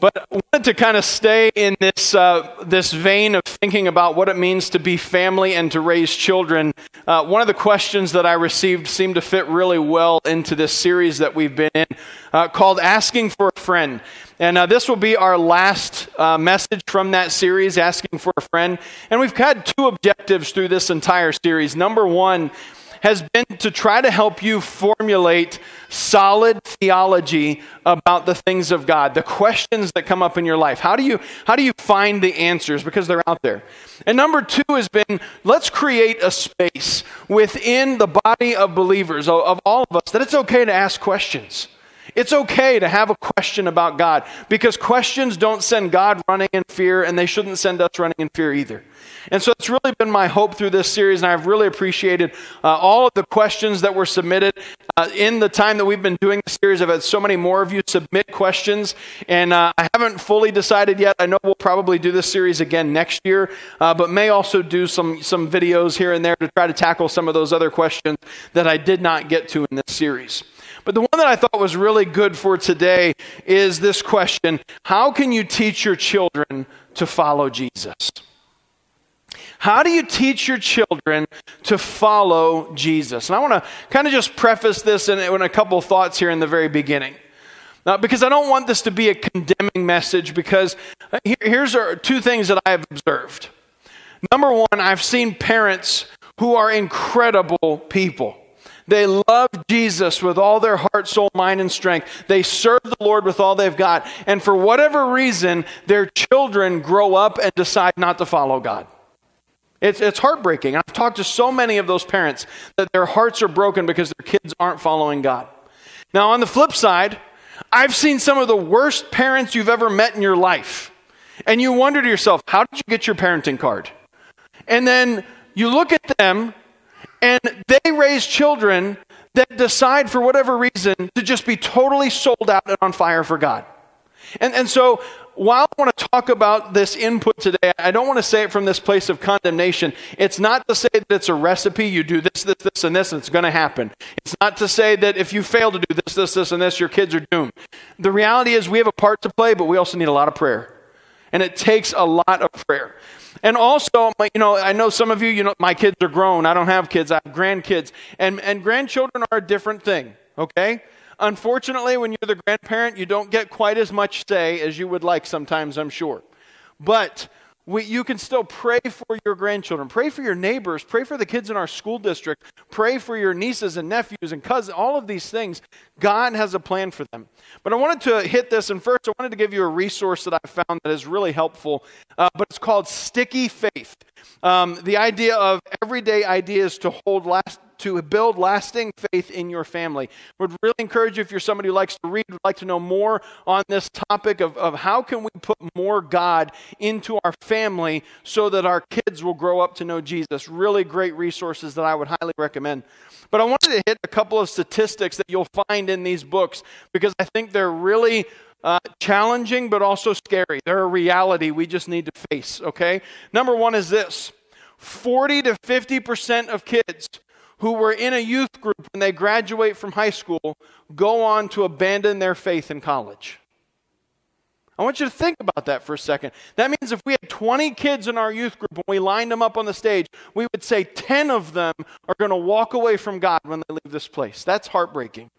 But I wanted to kind of stay in this, uh, this vein of thinking about what it means to be family and to raise children. Uh, one of the questions that I received seemed to fit really well into this series that we've been in uh, called Asking for a Friend. And uh, this will be our last uh, message from that series, Asking for a Friend. And we've had two objectives through this entire series. Number one, has been to try to help you formulate solid theology about the things of God, the questions that come up in your life. How do you, how do you find the answers? Because they're out there. And number two has been let's create a space within the body of believers, of, of all of us, that it's okay to ask questions. It's okay to have a question about God because questions don't send God running in fear, and they shouldn't send us running in fear either. And so it's really been my hope through this series, and I've really appreciated uh, all of the questions that were submitted. Uh, in the time that we've been doing the series, I've had so many more of you submit questions, and uh, I haven't fully decided yet. I know we'll probably do this series again next year, uh, but may also do some, some videos here and there to try to tackle some of those other questions that I did not get to in this series. But the one that I thought was really good for today is this question How can you teach your children to follow Jesus? How do you teach your children to follow Jesus? And I want to kind of just preface this in, in a couple of thoughts here in the very beginning. Now, because I don't want this to be a condemning message, because uh, here, here's two things that I have observed. Number one, I've seen parents who are incredible people. They love Jesus with all their heart, soul, mind, and strength. They serve the Lord with all they've got. And for whatever reason, their children grow up and decide not to follow God. It's, it's heartbreaking. I've talked to so many of those parents that their hearts are broken because their kids aren't following God. Now, on the flip side, I've seen some of the worst parents you've ever met in your life. And you wonder to yourself, how did you get your parenting card? And then you look at them and they raise children that decide, for whatever reason, to just be totally sold out and on fire for God. And, and so while I want to talk about this input today, I don't want to say it from this place of condemnation. It's not to say that it's a recipe, you do this, this, this, and this, and it's going to happen. It's not to say that if you fail to do this, this, this, and this, your kids are doomed. The reality is we have a part to play, but we also need a lot of prayer. And it takes a lot of prayer. And also, you know, I know some of you, you know, my kids are grown. I don't have kids, I have grandkids. And, and grandchildren are a different thing, okay? Unfortunately, when you're the grandparent, you don't get quite as much say as you would like sometimes, I'm sure. But we, you can still pray for your grandchildren, pray for your neighbors, pray for the kids in our school district, pray for your nieces and nephews and cousins, all of these things. God has a plan for them. But I wanted to hit this, and first I wanted to give you a resource that I found that is really helpful, uh, but it's called Sticky Faith. Um, the idea of everyday ideas to hold last to build lasting faith in your family. Would really encourage you if you're somebody who likes to read, would like to know more on this topic of, of how can we put more God into our family so that our kids will grow up to know Jesus. Really great resources that I would highly recommend. But I wanted to hit a couple of statistics that you'll find in these books because I think they're really uh, challenging but also scary. They're a reality we just need to face, okay? Number one is this 40 to 50% of kids who were in a youth group when they graduate from high school go on to abandon their faith in college. I want you to think about that for a second. That means if we had 20 kids in our youth group and we lined them up on the stage, we would say 10 of them are going to walk away from God when they leave this place. That's heartbreaking.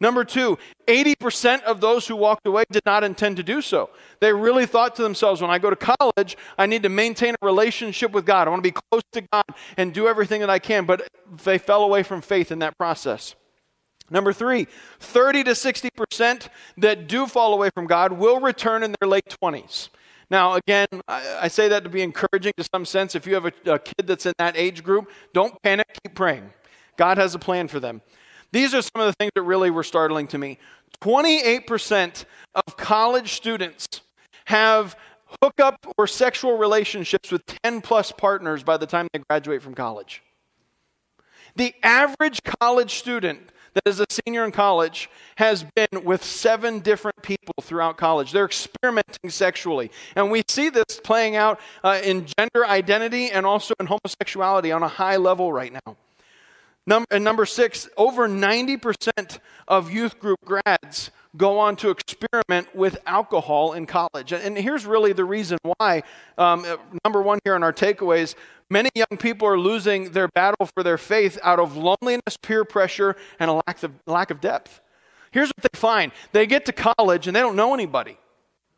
Number two, 80% of those who walked away did not intend to do so. They really thought to themselves, when I go to college, I need to maintain a relationship with God. I want to be close to God and do everything that I can. But they fell away from faith in that process. Number three, 30 to 60% that do fall away from God will return in their late 20s. Now, again, I, I say that to be encouraging to some sense. If you have a, a kid that's in that age group, don't panic, keep praying. God has a plan for them. These are some of the things that really were startling to me. 28% of college students have hookup or sexual relationships with 10 plus partners by the time they graduate from college. The average college student that is a senior in college has been with seven different people throughout college. They're experimenting sexually. And we see this playing out uh, in gender identity and also in homosexuality on a high level right now. Number, and number six, over 90% of youth group grads go on to experiment with alcohol in college. And here's really the reason why. Um, number one, here in our takeaways, many young people are losing their battle for their faith out of loneliness, peer pressure, and a lack of, lack of depth. Here's what they find they get to college and they don't know anybody,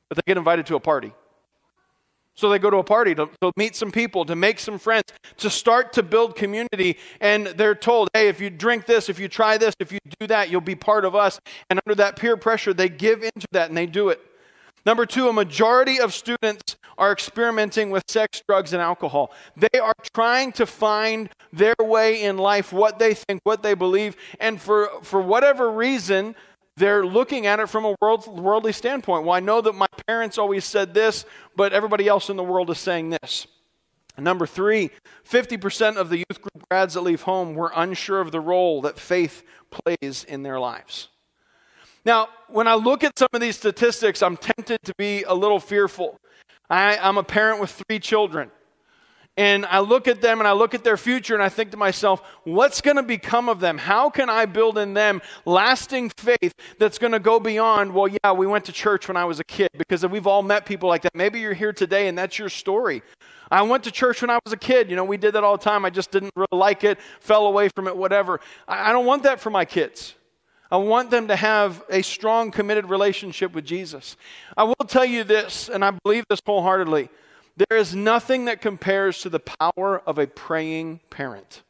but they get invited to a party. So they go to a party to, to, meet some people, to make some friends, to start to build community. And they're told, hey, if you drink this, if you try this, if you do that, you'll be part of us. And under that peer pressure, they give into that and they do it. Number two, a majority of students are experimenting with sex, drugs, and alcohol. They are trying to find their way in life, what they think, what they believe. And for, for whatever reason, they're looking at it from a world, worldly standpoint. Well, I know that my parents always said this, but everybody else in the world is saying this. Number three, 50% of the youth group grads that leave home were unsure of the role that faith plays in their lives. Now, when I look at some of these statistics, I'm tempted to be a little fearful. I, am a parent with three children. And I look at them and I look at their future and I think to myself, what's going to become of them? How can I build in them lasting faith that's going to go beyond, well, yeah, we went to church when I was a kid? Because we've all met people like that. Maybe you're here today and that's your story. I went to church when I was a kid. You know, we did that all the time. I just didn't really like it, fell away from it, whatever. I, I don't want that for my kids. I want them to have a strong, committed relationship with Jesus. I will tell you this, and I believe this wholeheartedly. There is nothing that compares to the power of a praying parent.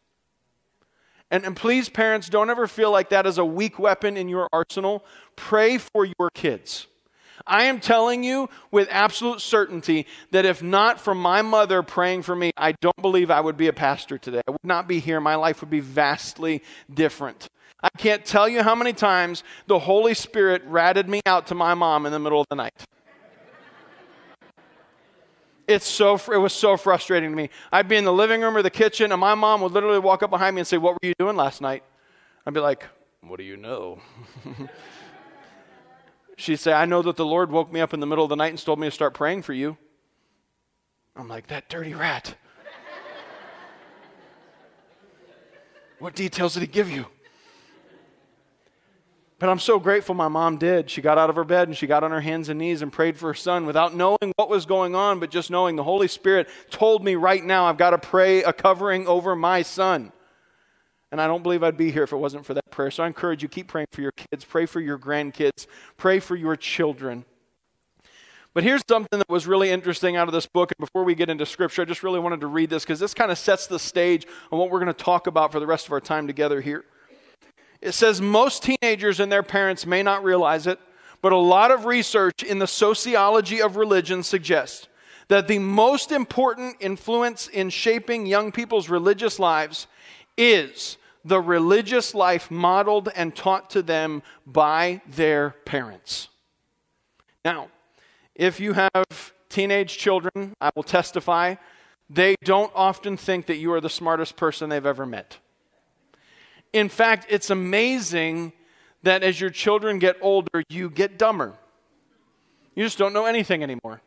And, and please, parents, don't ever feel like that is a weak weapon in your arsenal. Pray for your kids. I am telling you with absolute certainty that if not for my mother praying for me, I don't believe I would be a pastor today. I would not be here. My life would be vastly different. I can't tell you how many times the Holy Spirit ratted me out to my mom in the middle of the night. It's so, it was so frustrating to me. I'd be in the living room or the kitchen, and my mom would literally walk up behind me and say, What were you doing last night? I'd be like, What do you know? She'd say, I know that the Lord woke me up in the middle of the night and told me to start praying for you. I'm like, That dirty rat. what details did he give you? But I'm so grateful my mom did. She got out of her bed and she got on her hands and knees and prayed for her son without knowing what was going on, but just knowing the Holy Spirit told me right now I've got to pray a covering over my son. And I don't believe I'd be here if it wasn't for that prayer. So I encourage you keep praying for your kids, pray for your grandkids, pray for your children. But here's something that was really interesting out of this book. And before we get into scripture, I just really wanted to read this because this kind of sets the stage on what we're going to talk about for the rest of our time together here. It says most teenagers and their parents may not realize it, but a lot of research in the sociology of religion suggests that the most important influence in shaping young people's religious lives is the religious life modeled and taught to them by their parents. Now, if you have teenage children, I will testify, they don't often think that you are the smartest person they've ever met. In fact, it's amazing that as your children get older, you get dumber. You just don't know anything anymore.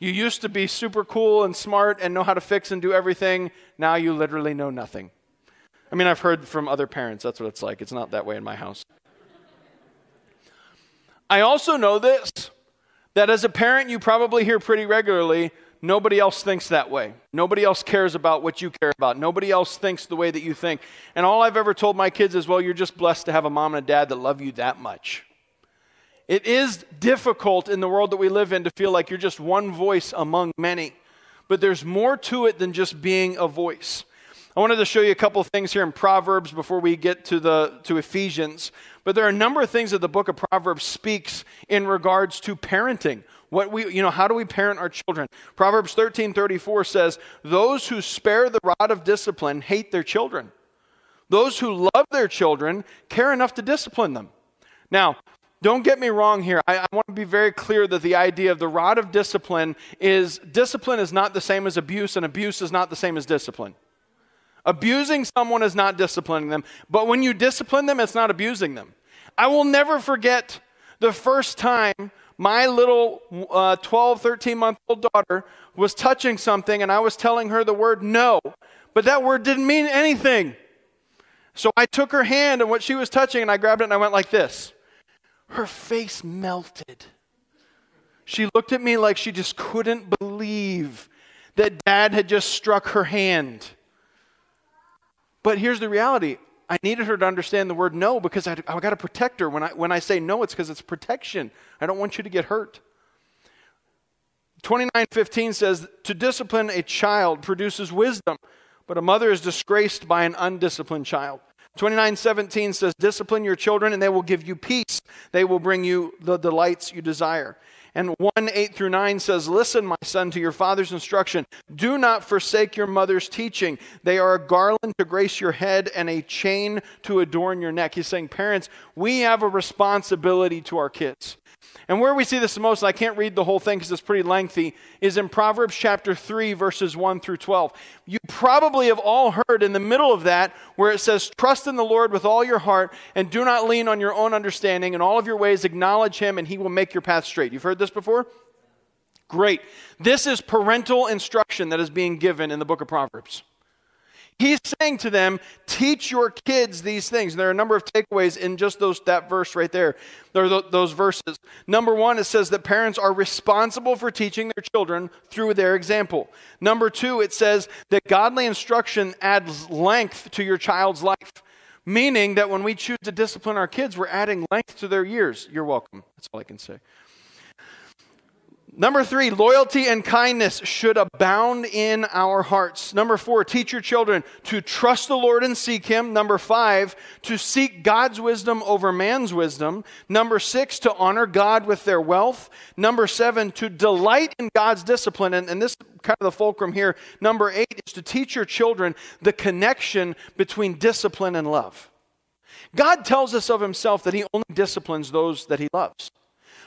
You used to be super cool and smart and know how to fix and do everything. Now you literally know nothing. I mean, I've heard from other parents that's what it's like. It's not that way in my house. I also know this that as a parent, you probably hear pretty regularly Nobody else thinks that way. Nobody else cares about what you care about. Nobody else thinks the way that you think. And all I've ever told my kids is, well, you're just blessed to have a mom and a dad that love you that much. It is difficult in the world that we live in to feel like you're just one voice among many. But there's more to it than just being a voice. I wanted to show you a couple things here in Proverbs before we get to the to Ephesians. But there are a number of things that the book of Proverbs speaks in regards to parenting. What we, you know, how do we parent our children? Proverbs 13 34 says, Those who spare the rod of discipline hate their children. Those who love their children care enough to discipline them. Now, don't get me wrong here. I, I, want to be very clear that the idea of the rod of discipline is discipline is not the same as abuse, and abuse is not the same as discipline. Abusing someone is not disciplining them, but when you discipline them, it's not abusing them. I will never forget the first time my little uh, 12, 13 month old daughter was touching something and I was telling her the word no, but that word didn't mean anything. So I took her hand and what she was touching, and I grabbed it and I went like this. Her face melted. She looked at me like she just couldn't believe that dad had just struck her hand. But here's the reality I needed her to understand the word no because I, I got to protect her. When I, when I say no, it's because it's protection. I don't want you to get hurt. 29:15 says to discipline a child produces wisdom, but a mother is disgraced by an undisciplined child. 29:17 says discipline your children and they will give you peace. They will bring you the delights you desire. And 1 8 through 9 says, Listen, my son, to your father's instruction. Do not forsake your mother's teaching. They are a garland to grace your head and a chain to adorn your neck. He's saying, Parents, we have a responsibility to our kids. And where we see this the most, I can't read the whole thing because it's pretty lengthy, is in Proverbs chapter 3, verses 1 through 12. You probably have all heard in the middle of that where it says, Trust in the Lord with all your heart and do not lean on your own understanding. In all of your ways, acknowledge him and he will make your path straight. You've heard this before? Great. This is parental instruction that is being given in the book of Proverbs. He's saying to them, teach your kids these things. And there are a number of takeaways in just those, that verse right there. There are those verses. Number one, it says that parents are responsible for teaching their children through their example. Number two, it says that godly instruction adds length to your child's life. Meaning that when we choose to discipline our kids, we're adding length to their years. You're welcome. That's all I can say. Number three, loyalty and kindness should abound in our hearts. Number four, teach your children to trust the Lord and seek Him. Number five, to seek God's wisdom over man's wisdom. Number six, to honor God with their wealth. Number seven, to delight in God's discipline. And, and this kind of the fulcrum here. Number eight is to teach your children the connection between discipline and love. God tells us of Himself that He only disciplines those that He loves.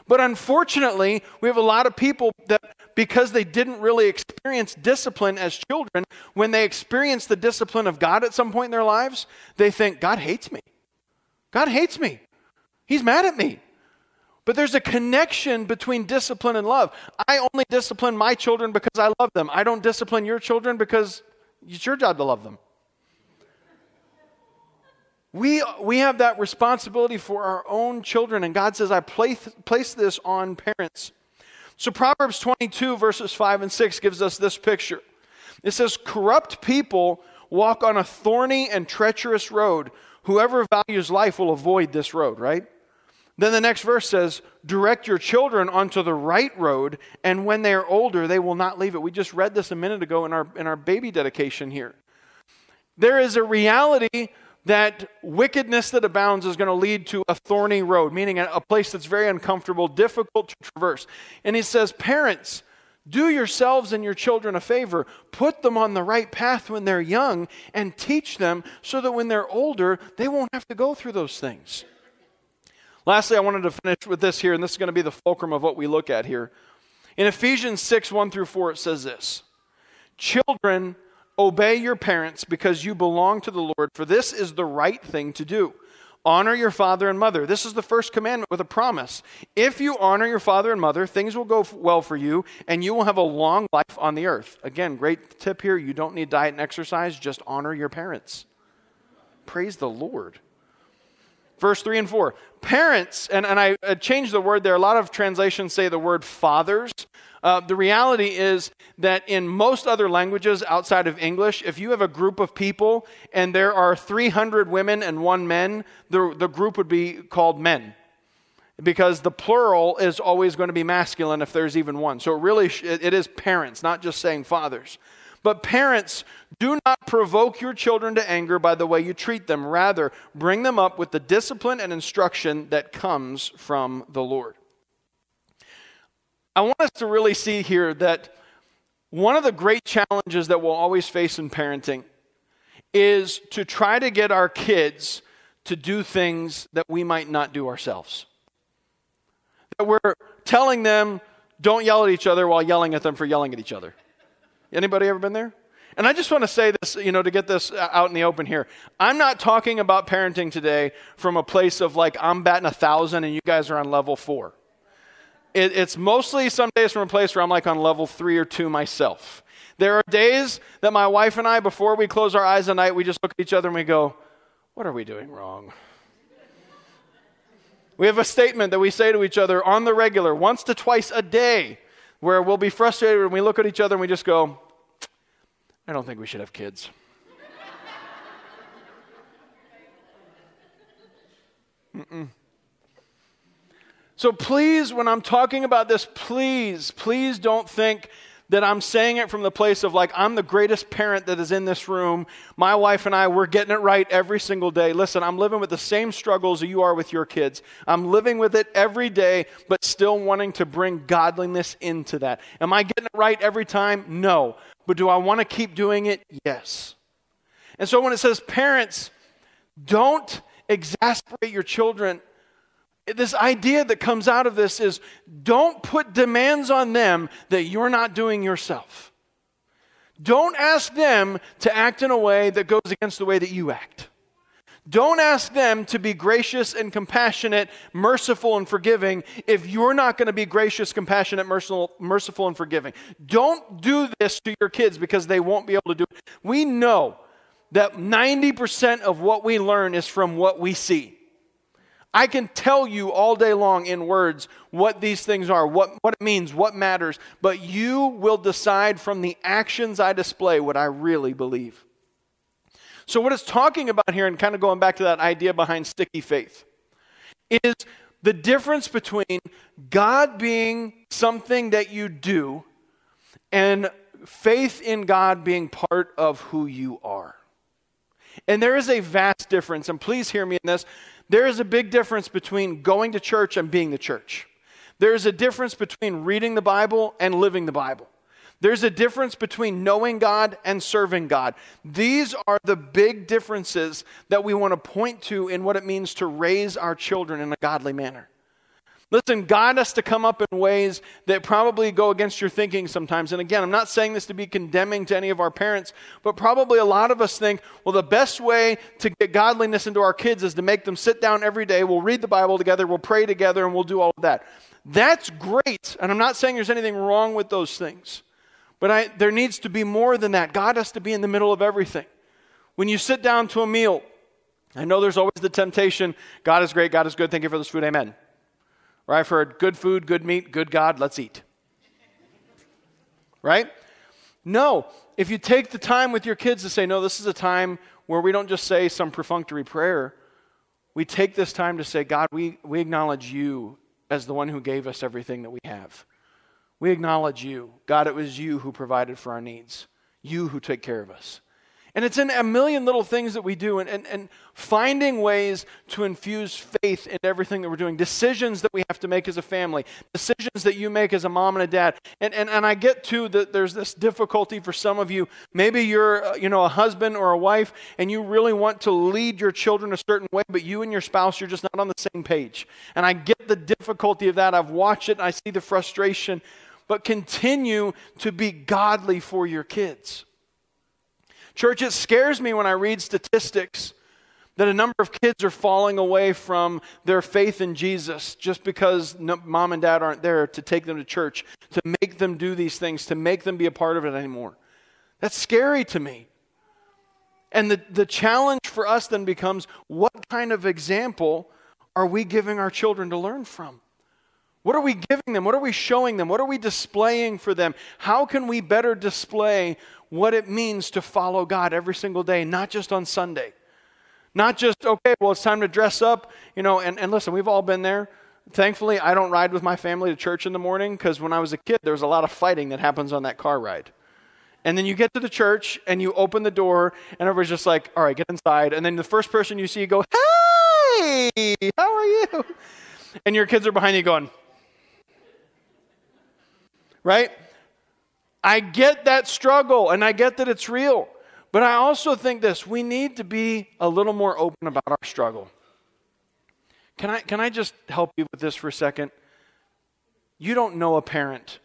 But unfortunately, we have a lot of people that, because they didn't really experience discipline as children, when they experience the discipline of God at some point in their lives, they think, God hates me. God hates me. He's mad at me. But there's a connection between discipline and love. I only discipline my children because I love them. I don't discipline your children because it's your job to love them. We, we have that responsibility for our own children, and God says, I place, place this on parents. So, Proverbs 22, verses 5 and 6 gives us this picture. It says, Corrupt people walk on a thorny and treacherous road. Whoever values life will avoid this road, right? Then the next verse says, Direct your children onto the right road, and when they are older, they will not leave it. We just read this a minute ago in our, in our baby dedication here. There is a reality that wickedness that abounds is going to lead to a thorny road, meaning a place that's very uncomfortable, difficult to traverse. And he says, Parents, do yourselves and your children a favor. Put them on the right path when they're young and teach them so that when they're older, they won't have to go through those things. Lastly, I wanted to finish with this here, and this is going to be the fulcrum of what we look at here. In Ephesians 6 1 through 4, it says this Children, Obey your parents because you belong to the Lord, for this is the right thing to do. Honor your father and mother. This is the first commandment with a promise. If you honor your father and mother, things will go well for you, and you will have a long life on the earth. Again, great tip here. You don't need diet and exercise, just honor your parents. Praise the Lord. Verse 3 and 4. Parents, and, and I changed the word there. A lot of translations say the word fathers. Uh, the reality is that in most other languages outside of English, if you have a group of people and there are 300 women and one man, the, the group would be called men. Because the plural is always going to be masculine if there's even one. So it really, it is parents, not just saying fathers. But parents, do not provoke your children to anger by the way you treat them. Rather, bring them up with the discipline and instruction that comes from the Lord. I want us to really see here that one of the great challenges that we'll always face in parenting is to try to get our kids to do things that we might not do ourselves. That we're telling them, don't yell at each other while yelling at them for yelling at each other. Anybody ever been there? And I just want to say this, you know, to get this uh, out in the open here. I'm not talking about parenting today from a place of like, I'm batting a thousand and you guys are on level four. It, it's mostly some days from a place where I'm like on level three or two myself. There are days that my wife and I, before we close our eyes at night, we just look at each other and we go, what are we doing wrong? We have a statement that we say to each other on the regular, once to twice a day, where we'll be frustrated and we look at each other and we just go, I don't think we should have kids. Mm-mm. So please, when I'm talking about this, please, please don't think that I'm saying it from the place of like, I'm the greatest parent that is in this room. My wife and I, we're getting it right every single day. Listen, I'm living with the same struggles that you are with your kids. I'm living with it every day, but still wanting to bring godliness into that. Am I getting it right every time? No. But do I want to keep doing it? Yes. And so when it says, parents, don't exasperate your children this idea that comes out of this is don't put demands on them that you're not doing yourself. Don't ask them to act in a way that goes against the way that you act. Don't ask them to be gracious and compassionate, merciful and forgiving if you're not going to be gracious, compassionate, merciful, merciful and forgiving. Don't do this to your kids because they won't be able to do it. We know that 90% of what we learn is from what we see. I can tell you all day long in words what these things are, what, what it means, what matters, but you will decide from the actions I display what I really believe. So, what it's talking about here, and kind of going back to that idea behind sticky faith, is the difference between God being something that you do and faith in God being part of who you are. And there is a vast difference, and please hear me in this. There is a big difference between going to church and being the church. There is a difference between reading the Bible and living the Bible. There's a difference between knowing God and serving God. These are the big differences that we want to point to in what it means to raise our children in a godly manner. Listen, God has to come up in ways that probably go against your thinking sometimes. And again, I'm not saying this to be condemning to any of our parents, but probably a lot of us think, well, the best way to get godliness into our kids is to make them sit down every day. We'll read the Bible together, we'll pray together, and we'll do all of that. That's great. And I'm not saying there's anything wrong with those things. But I, there needs to be more than that. God has to be in the middle of everything. When you sit down to a meal, I know there's always the temptation God is great, God is good, thank you for this food, amen. Or I've heard good food, good meat, good God, let's eat. Right? No. If you take the time with your kids to say, no, this is a time where we don't just say some perfunctory prayer, we take this time to say, God, we, we acknowledge you as the one who gave us everything that we have. We acknowledge you. God, it was you who provided for our needs, you who took care of us. And it's in a million little things that we do and, and, and finding ways to infuse faith in everything that we're doing. Decisions that we have to make as a family, decisions that you make as a mom and a dad. And, and, and I get to that there's this difficulty for some of you. Maybe you're uh, you know, a husband or a wife and you really want to lead your children a certain way, but you and your spouse, you're just not on the same page. And I get the difficulty of that. I've watched it and I see the frustration. But continue to be godly for your kids. Church, it scares me when I read statistics that a number of kids are falling away from their faith in Jesus just because mom and dad aren't there to take them to church, to make them do these things, to make them be a part of it anymore. That's scary to me. And the, the challenge for us then becomes what kind of example are we giving our children to learn from? What are we giving them? What are we showing them? What are we displaying for them? How can we better display what it means to follow God every single day, not just on Sunday? Not just, okay, well, it's time to dress up, you know, and, and listen, we've all been there. Thankfully, I don't ride with my family to church in the morning because when I was a kid, there was a lot of fighting that happens on that car ride. And then you get to the church and you open the door, and everybody's just like, all right, get inside. And then the first person you see, you go, hey, how are you? And your kids are behind you going, right? I get that struggle and I get that it's real. But I also think this we need to be a little more open about our struggle. Can I, can I just help you with this for a second? You don't know a parent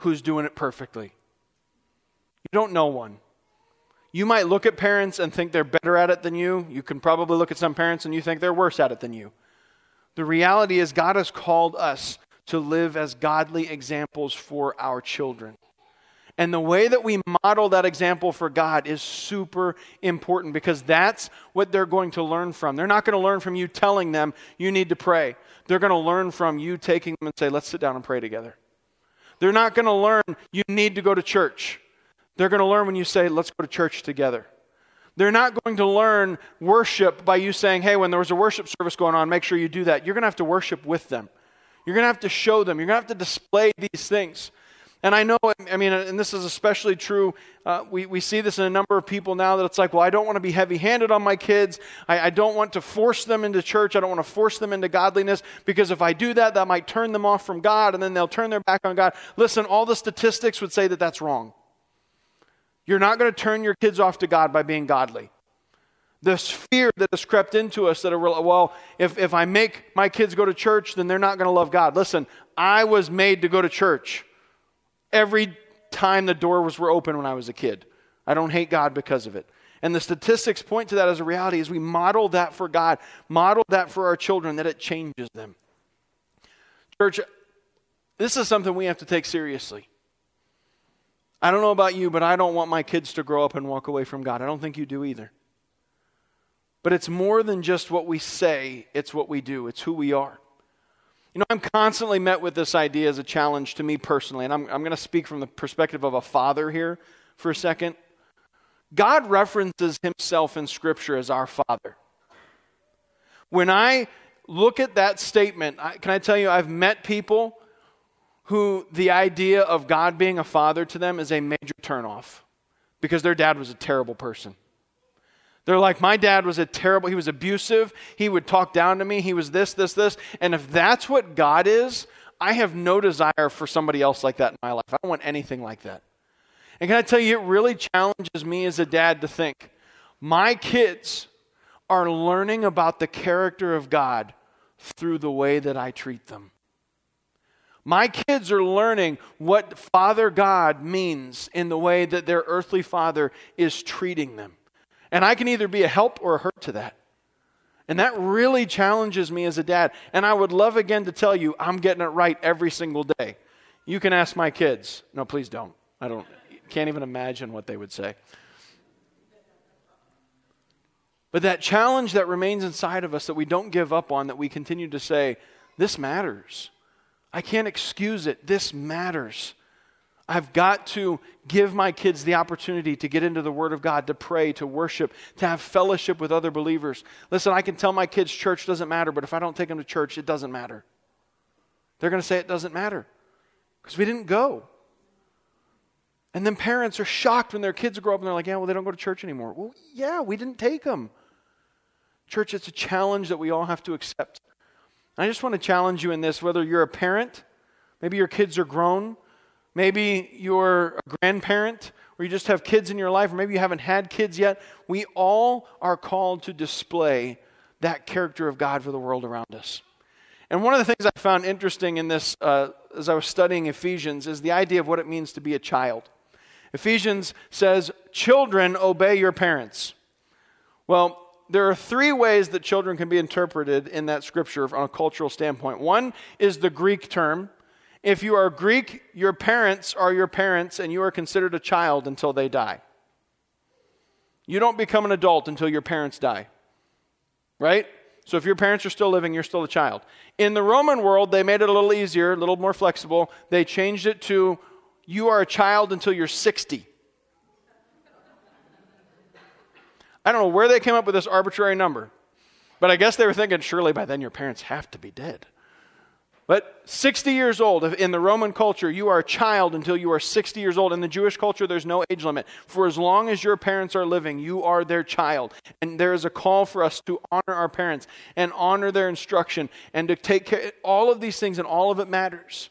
who's doing it perfectly. You don't know one. You might look at parents and think they're better at it than you. You can probably look at some parents and you think they're worse at it than you. The reality is, God has called us to live as godly examples for our children. And the way that we model that example for God is super important because that's what they're going to learn from. They're not going to learn from you telling them you need to pray. They're going to learn from you taking them and say, let's sit down and pray together. They're not going to learn you need to go to church. They're going to learn when you say, let's go to church together. They're not going to learn worship by you saying, hey, when there was a worship service going on, make sure you do that. You're going to have to worship with them. You're going to have to show them. You're going to have to display these things. And I know, I mean, and this is especially true, uh, we, we see this in a number of people now that it's like, well, I don't want to be heavy handed on my kids. I, I don't want to force them into church. I don't want to force them into godliness because if I do that, that might turn them off from God and then they'll turn their back on God. Listen, all the statistics would say that that's wrong. You're not going to turn your kids off to God by being godly. This fear that has crept into us that, are, well, if, if I make my kids go to church, then they're not going to love God. Listen, I was made to go to church every time the doors were open when I was a kid. I don't hate God because of it. And the statistics point to that as a reality as we model that for God, model that for our children, that it changes them. Church, this is something we have to take seriously. I don't know about you, but I don't want my kids to grow up and walk away from God. I don't think you do either. But it's more than just what we say, it's what we do, it's who we are. You know, I'm constantly met with this idea as a challenge to me personally, and I'm, I'm going to speak from the perspective of a father here for a second. God references himself in Scripture as our Father. When I look at that statement, I, can I tell you, I've met people who the idea of God being a father to them is a major turnoff because their dad was a terrible person. They're like, my dad was a terrible, he was abusive. He would talk down to me. He was this, this, this. And if that's what God is, I have no desire for somebody else like that in my life. I don't want anything like that. And can I tell you, it really challenges me as a dad to think my kids are learning about the character of God through the way that I treat them. My kids are learning what Father God means in the way that their earthly father is treating them. And I can either be a help or a hurt to that. And that really challenges me as a dad. And I would love again to tell you I'm getting it right every single day. You can ask my kids. No, please don't. I don't can't even imagine what they would say. But that challenge that remains inside of us that we don't give up on, that we continue to say, this matters. I can't excuse it. This matters. I've got to give my kids the opportunity to get into the Word of God, to pray, to worship, to have fellowship with other believers. Listen, I can tell my kids church doesn't matter, but if I don't take them to church, it doesn't matter. They're going to say it doesn't matter because we didn't go. And then parents are shocked when their kids grow up and they're like, yeah, well, they don't go to church anymore. Well, yeah, we didn't take them. Church, it's a challenge that we all have to accept. I just want to challenge you in this whether you're a parent, maybe your kids are grown Maybe you're a grandparent or you just have kids in your life, or maybe you haven't had kids yet. We all are called to display that character of God for the world around us. And one of the things I found interesting in this, uh, as I was studying Ephesians, is the idea of what it means to be a child. Ephesians says, Children, obey your parents. Well, there are three ways that children can be interpreted in that scripture from a cultural standpoint. One is the Greek term, if you are Greek, your parents are your parents, and you are considered a child until they die. You don't become an adult until your parents die. Right? So if your parents are still living, you're still a child. In the Roman world, they made it a little easier, a little more flexible. They changed it to you are a child until you're 60. I don't know where they came up with this arbitrary number, but I guess they were thinking surely by then your parents have to be dead. But 60 years old, in the Roman culture, you are a child until you are 60 years old. In the Jewish culture, there's no age limit. For as long as your parents are living, you are their child. And there is a call for us to honor our parents and honor their instruction and to take care. All of these things and all of it matters.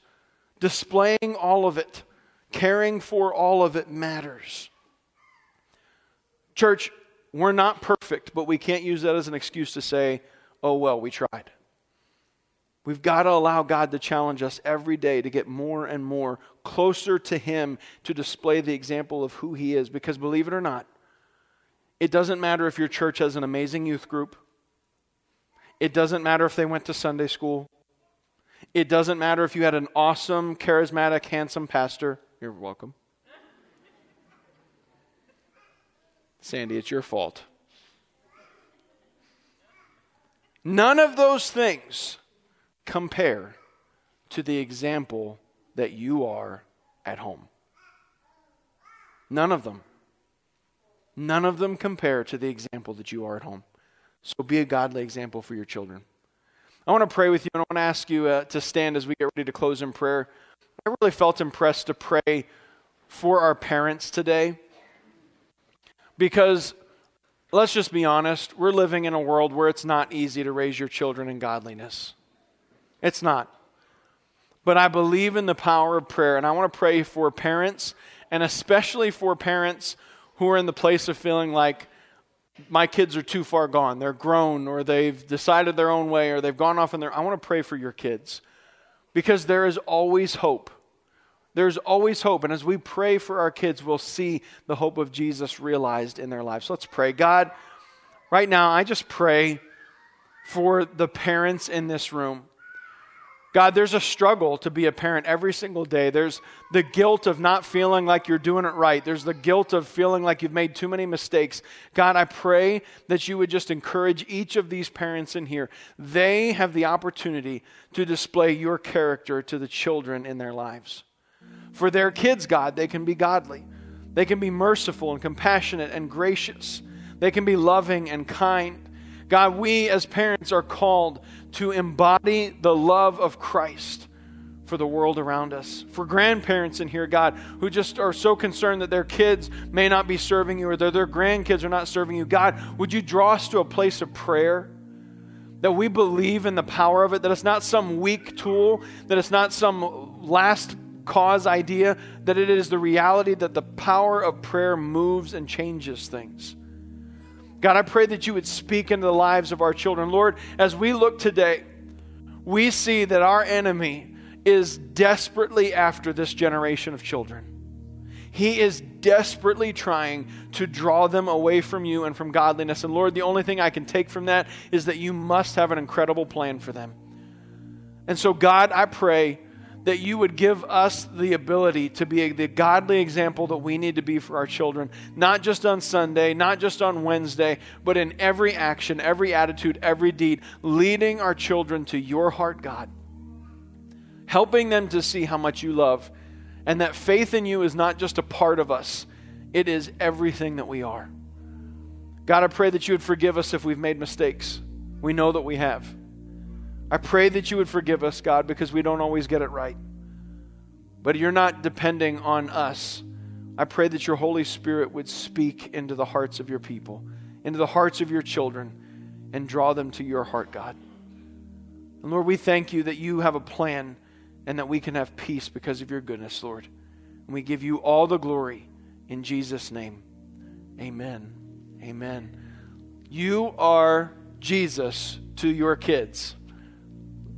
Displaying all of it, caring for all of it matters. Church, we're not perfect, but we can't use that as an excuse to say, oh, well, we tried. We've got to allow God to challenge us every day to get more and more closer to Him to display the example of who He is. Because believe it or not, it doesn't matter if your church has an amazing youth group, it doesn't matter if they went to Sunday school, it doesn't matter if you had an awesome, charismatic, handsome pastor. You're welcome. Sandy, it's your fault. None of those things compare to the example that you are at home. None of them. None of them compare to the example that you are at home. So be a godly example for your children. I want to pray with you and I want to ask you uh, to stand as we get ready to close in prayer. I really felt impressed to pray for our parents today because let's just be honest, we're living in a world where it's not easy to raise your children in godliness. It's not. But I believe in the power of prayer, and I want to pray for parents, and especially for parents who are in the place of feeling like my kids are too far gone. They're grown, or they've decided their own way, or they've gone off in their. I want to pray for your kids because there is always hope. There's always hope. And as we pray for our kids, we'll see the hope of Jesus realized in their lives. Let's pray. God, right now, I just pray for the parents in this room. God, there's a struggle to be a parent every single day. There's the guilt of not feeling like you're doing it right. There's the guilt of feeling like you've made too many mistakes. God, I pray that you would just encourage each of these parents in here. They have the opportunity to display your character to the children in their lives. For their kids, God, they can be godly. They can be merciful and compassionate and gracious. They can be loving and kind. God, we as parents are called to embody the love of Christ for the world around us. For grandparents in here, God, who just are so concerned that their kids may not be serving you or that their grandkids are not serving you, God, would you draw us to a place of prayer? That we believe in the power of it, that it's not some weak tool, that it's not some last cause idea, that it is the reality that the power of prayer moves and changes things. God, I pray that you would speak into the lives of our children. Lord, as we look today, we see that our enemy is desperately after this generation of children. He is desperately trying to draw them away from you and from godliness. And Lord, the only thing I can take from that is that you must have an incredible plan for them. And so, God, I pray that you would give us the ability to be the godly example that we need to be for our children, not just on Sunday, not just on Wednesday, but in every action, every attitude, every deed, leading our children to your heart, God. Helping them to see how much you love, and that faith in you is not just a part of us, it is everything that we are. God, I pray that you would forgive us if we've made mistakes. We know that we have. I pray that you would forgive us, God, because we don't always get it right. But you're not depending on us. I pray that your Holy Spirit would speak into the hearts of your people, into the hearts of your children, and draw them to your heart, God. And Lord, we thank you that you have a plan and that we can have peace because of your goodness, Lord. And we give you all the glory in Jesus' name. Amen. Amen. You are Jesus to your kids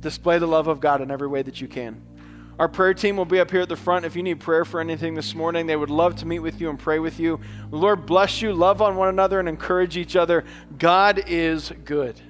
display the love of God in every way that you can. Our prayer team will be up here at the front. If you need prayer for anything this morning, they would love to meet with you and pray with you. Lord bless you, love on one another, and encourage each other. God is good.